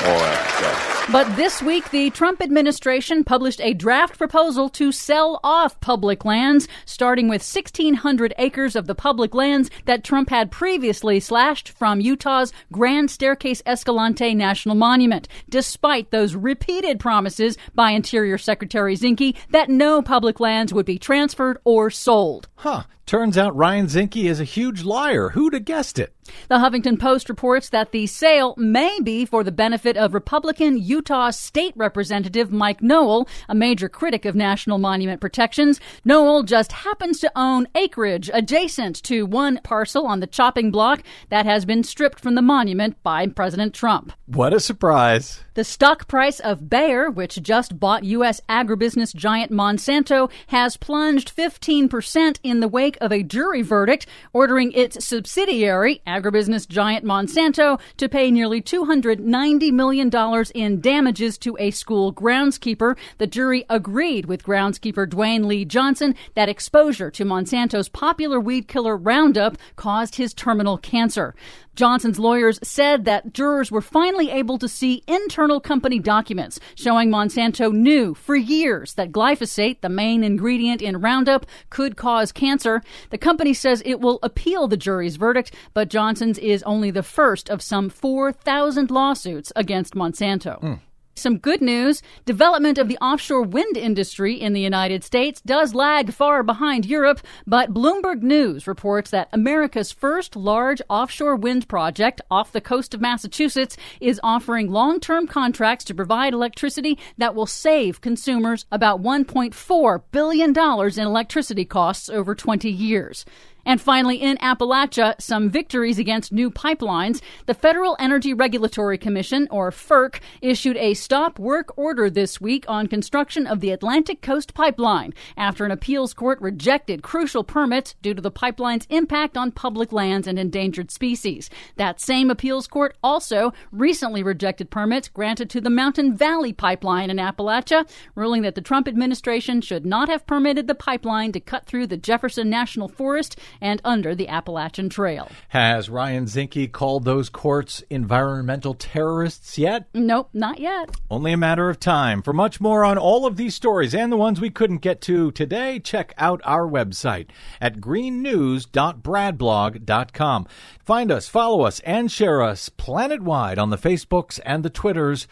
All right, But this week, the Trump administration published a draft proposal to sell off public lands, starting with 1,600 acres of the public lands that Trump had previously slashed from Utah's Grand Staircase Escalante National Monument, despite those repeated promises by Interior Secretary Zinke that no public lands would be transferred or sold. Huh. Turns out Ryan Zinke is a huge liar. Who'd have guessed it? The Huffington Post reports that the sale may be for the benefit of Republican Utah State Representative Mike Noel, a major critic of national monument protections. Noel just happens to own acreage adjacent to one parcel on the chopping block that has been stripped from the monument by President Trump. What a surprise. The stock price of Bayer, which just bought U.S. agribusiness giant Monsanto, has plunged 15% in the wake of a jury verdict ordering its subsidiary, agribusiness giant Monsanto, to pay nearly $290 million in damages to a school groundskeeper. The jury agreed with groundskeeper Dewayne Lee Johnson that exposure to Monsanto's popular weed killer Roundup caused his terminal cancer. Johnson's lawyers said that jurors were finally able to see internal company documents showing Monsanto knew for years that glyphosate, the main ingredient in Roundup, could cause cancer. The company says it will appeal the jury's verdict, but Johnson's is only the first of some 4,000 lawsuits against Monsanto. Hmm. Some good news. Development of the offshore wind industry in the United States does lag far behind Europe, but Bloomberg News reports that America's first large offshore wind project off the coast of Massachusetts is offering long term contracts to provide electricity that will save consumers about $1.4 billion in electricity costs over 20 years. And finally, in Appalachia, some victories against new pipelines. The Federal Energy Regulatory Commission, or FERC, issued a stop work order this week on construction of the Atlantic Coast Pipeline after an appeals court rejected crucial permits due to the pipeline's impact on public lands and endangered species. That same appeals court also recently rejected permits granted to the Mountain Valley Pipeline in Appalachia, ruling that the Trump administration should not have permitted the pipeline to cut through the Jefferson National Forest and under the Appalachian Trail. Has Ryan Zinke called those courts environmental terrorists yet? Nope, not yet. Only a matter of time. For much more on all of these stories and the ones we couldn't get to today, check out our website at greennews.bradblog.com. Find us, follow us, and share us planet-wide on the Facebooks and the Twitters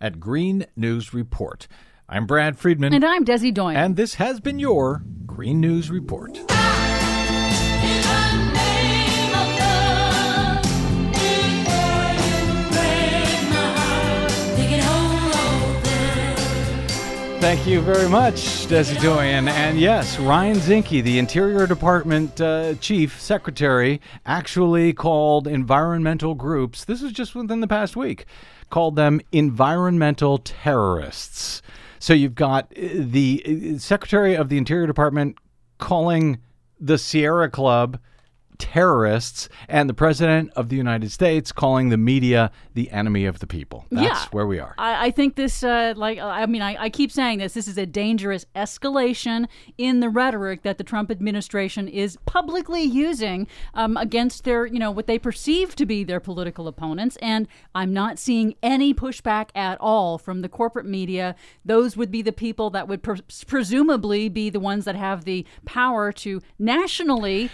at Green News Report. I'm Brad Friedman. And I'm Desi Doyen. And this has been your Green News Report. Thank you very much, Desi Doyen. And yes, Ryan Zinke, the Interior Department uh, Chief Secretary, actually called environmental groups, this was just within the past week, called them environmental terrorists. So you've got uh, the uh, Secretary of the Interior Department calling the Sierra Club terrorists and the President of the United States calling the media the enemy of the people. That's Yeah. where we are. I, I think this, uh, like, I mean, I, I keep saying this. This is a dangerous escalation in the rhetoric that the Trump administration is publicly using um, against their, you know, what they perceive to be their political opponents. And I'm not seeing any pushback at all from the corporate media. Those would be the people that would pres presumably be the ones that have the power to nationally.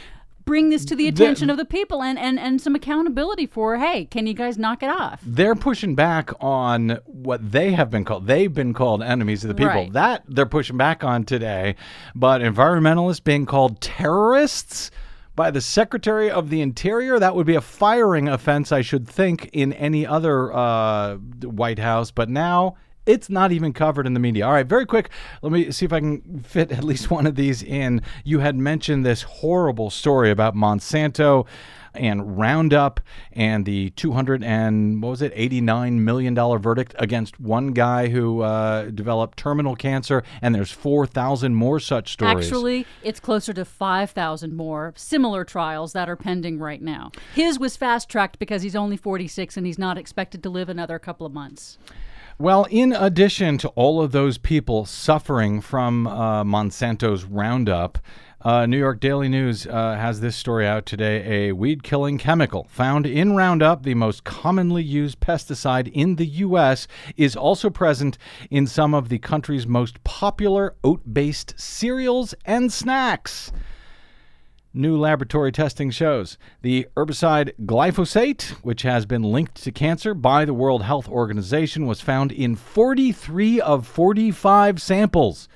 Bring this to the attention of the people and, and, and some accountability for, hey, can you guys knock it off? they're pushing back on what they have been called. They've been called enemies of the people. Right. That they're pushing back on today. But environmentalists being called terrorists by the Secretary of the Interior, that would be a firing offense, I should think, in any other uh, White House. But now. It's not even covered in the media. All right, very quick. Let me see if I can fit at least one of these in. You had mentioned this horrible story about Monsanto and Roundup and the 200 and what was it 89 million dollar verdict against one guy who uh, developed terminal cancer and there's 4,000 more such stories. Actually, it's closer to 5,000 more similar trials that are pending right now. His was fast tracked because he's only 46 and he's not expected to live another couple of months. Well, in addition to all of those people suffering from uh, Monsanto's Roundup, uh, New York Daily News uh, has this story out today. A weed killing chemical found in Roundup, the most commonly used pesticide in the U.S., is also present in some of the country's most popular oat based cereals and snacks. New laboratory testing shows the herbicide glyphosate, which has been linked to cancer by the World Health Organization, was found in 43 of 45 samples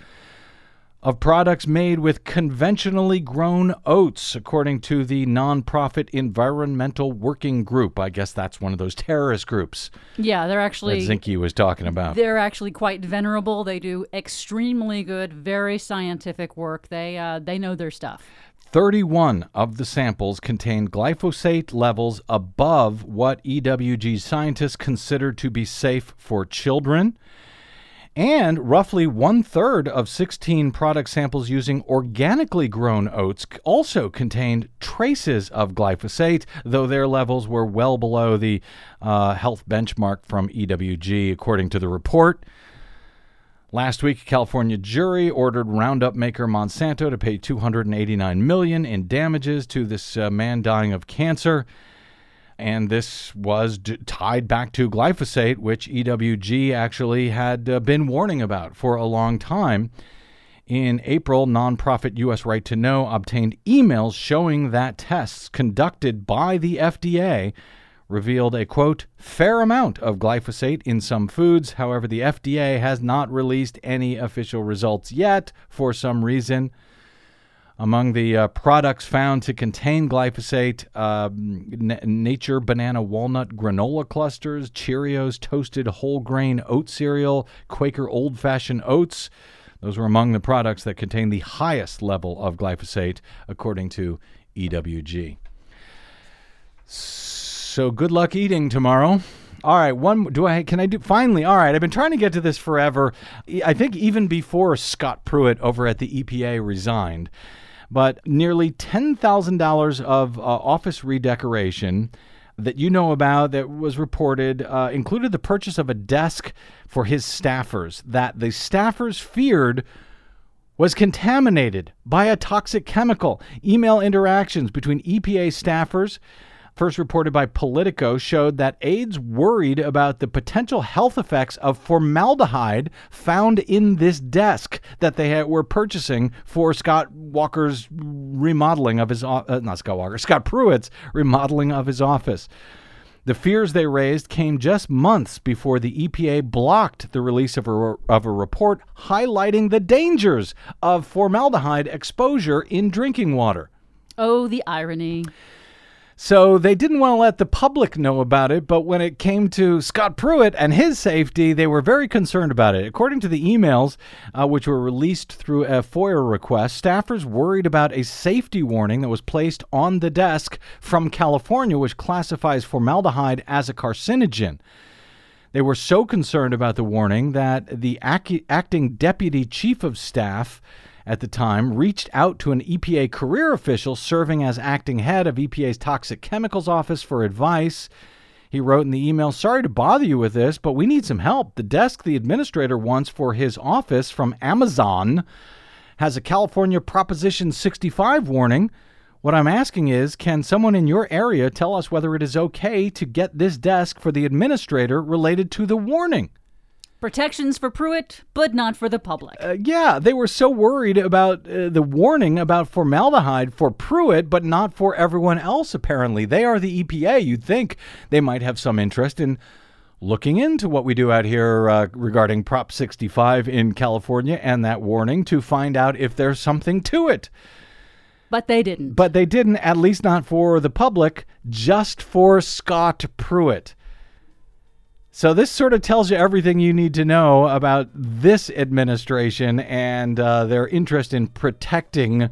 of products made with conventionally grown oats, according to the nonprofit Environmental Working Group. I guess that's one of those terrorist groups Yeah, they're that actually Zinke was talking about. they're actually quite venerable. They do extremely good, very scientific work. They uh, they know their stuff. 31 of the samples contained glyphosate levels above what EWG scientists consider to be safe for children. And roughly one third of 16 product samples using organically grown oats also contained traces of glyphosate, though their levels were well below the uh, health benchmark from EWG, according to the report. Last week, a California jury ordered Roundup maker Monsanto to pay 289 million in damages to this uh, man dying of cancer. And this was d- tied back to glyphosate, which EWG actually had uh, been warning about for a long time. In April, nonprofit U.S. Right to Know obtained emails showing that tests conducted by the FDA revealed a quote, fair amount of glyphosate in some foods. However, the FDA has not released any official results yet for some reason. Among the uh, products found to contain glyphosate, uh, N- Nature Banana Walnut Granola Clusters, Cheerios Toasted Whole Grain Oat Cereal, Quaker Old Fashioned Oats. Those were among the products that contain the highest level of glyphosate, according to EWG. So good luck eating tomorrow. All right, one do I can I do finally? All right, I've been trying to get to this forever. I think even before Scott Pruitt over at the EPA resigned, but nearly $10,000 of uh, office redecoration that you know about that was reported uh, included the purchase of a desk for his staffers that the staffers feared was contaminated by a toxic chemical. Email interactions between EPA staffers first reported by Politico, showed that aides worried about the potential health effects of formaldehyde found in this desk that they had, were purchasing for Scott Walker's remodeling of his uh, not Scott Walker, Scott Pruitt's remodeling of his office. The fears they raised came just months before the EPA blocked the release of a, of a report highlighting the dangers of formaldehyde exposure in drinking water. Oh, the irony. So they didn't want to let the public know about it, but when it came to Scott Pruitt and his safety, they were very concerned about it. According to the emails, uh, which were released through a FOIA request, staffers worried about a safety warning that was placed on the desk from California, which classifies formaldehyde as a carcinogen. They were so concerned about the warning that the ac- acting deputy chief of staff at the time reached out to an EPA career official serving as acting head of EPA's Toxic Chemicals Office for advice. He wrote in the email, Sorry to bother you with this, but we need some help. The desk the administrator wants for his office from Amazon has a California Proposition 65 warning. What I'm asking is can someone in your area tell us whether it is okay to get this desk for the administrator related to the warning? Protections for Pruitt, but not for the public. Uh, yeah, they were so worried about uh, the warning about formaldehyde for Pruitt, but not for everyone else, apparently. They are the EPA. You'd think they might have some interest in looking into what we do out here uh, regarding Prop 65 in California and that warning to find out if there's something to it. But they didn't. But they didn't, at least not for the public, just for Scott Pruitt. So this sort of tells you everything you need to know about this administration and uh, their interest in protecting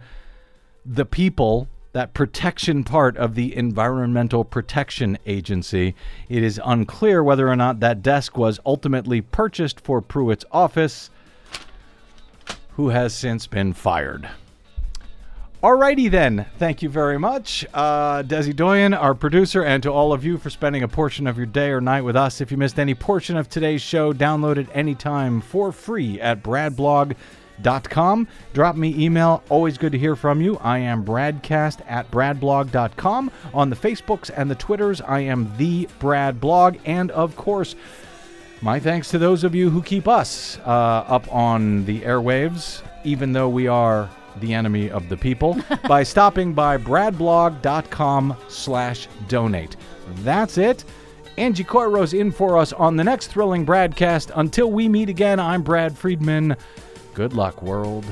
the people. That protection part of the Environmental Protection Agency. It is unclear whether or not that desk was ultimately purchased for Pruitt's office, who has since been fired. Alrighty then. Thank you very much, uh, Desi Doyen, our producer, and to all of you for spending a portion of your day or night with us. If you missed any portion of today's show, download it anytime for free at bradblog.com. Drop me email. Always good to hear from you. I am bradcast at bradblog.com. On the Facebooks and the Twitters, I am the Brad Blog. And of course, my thanks to those of you who keep us uh, up on the airwaves, even though we are the enemy of the people by stopping by bradblog.com slash donate. That's it. Angie Coiro's in for us on the next thrilling BradCast. Until we meet again, I'm Brad Friedman. Good luck, world.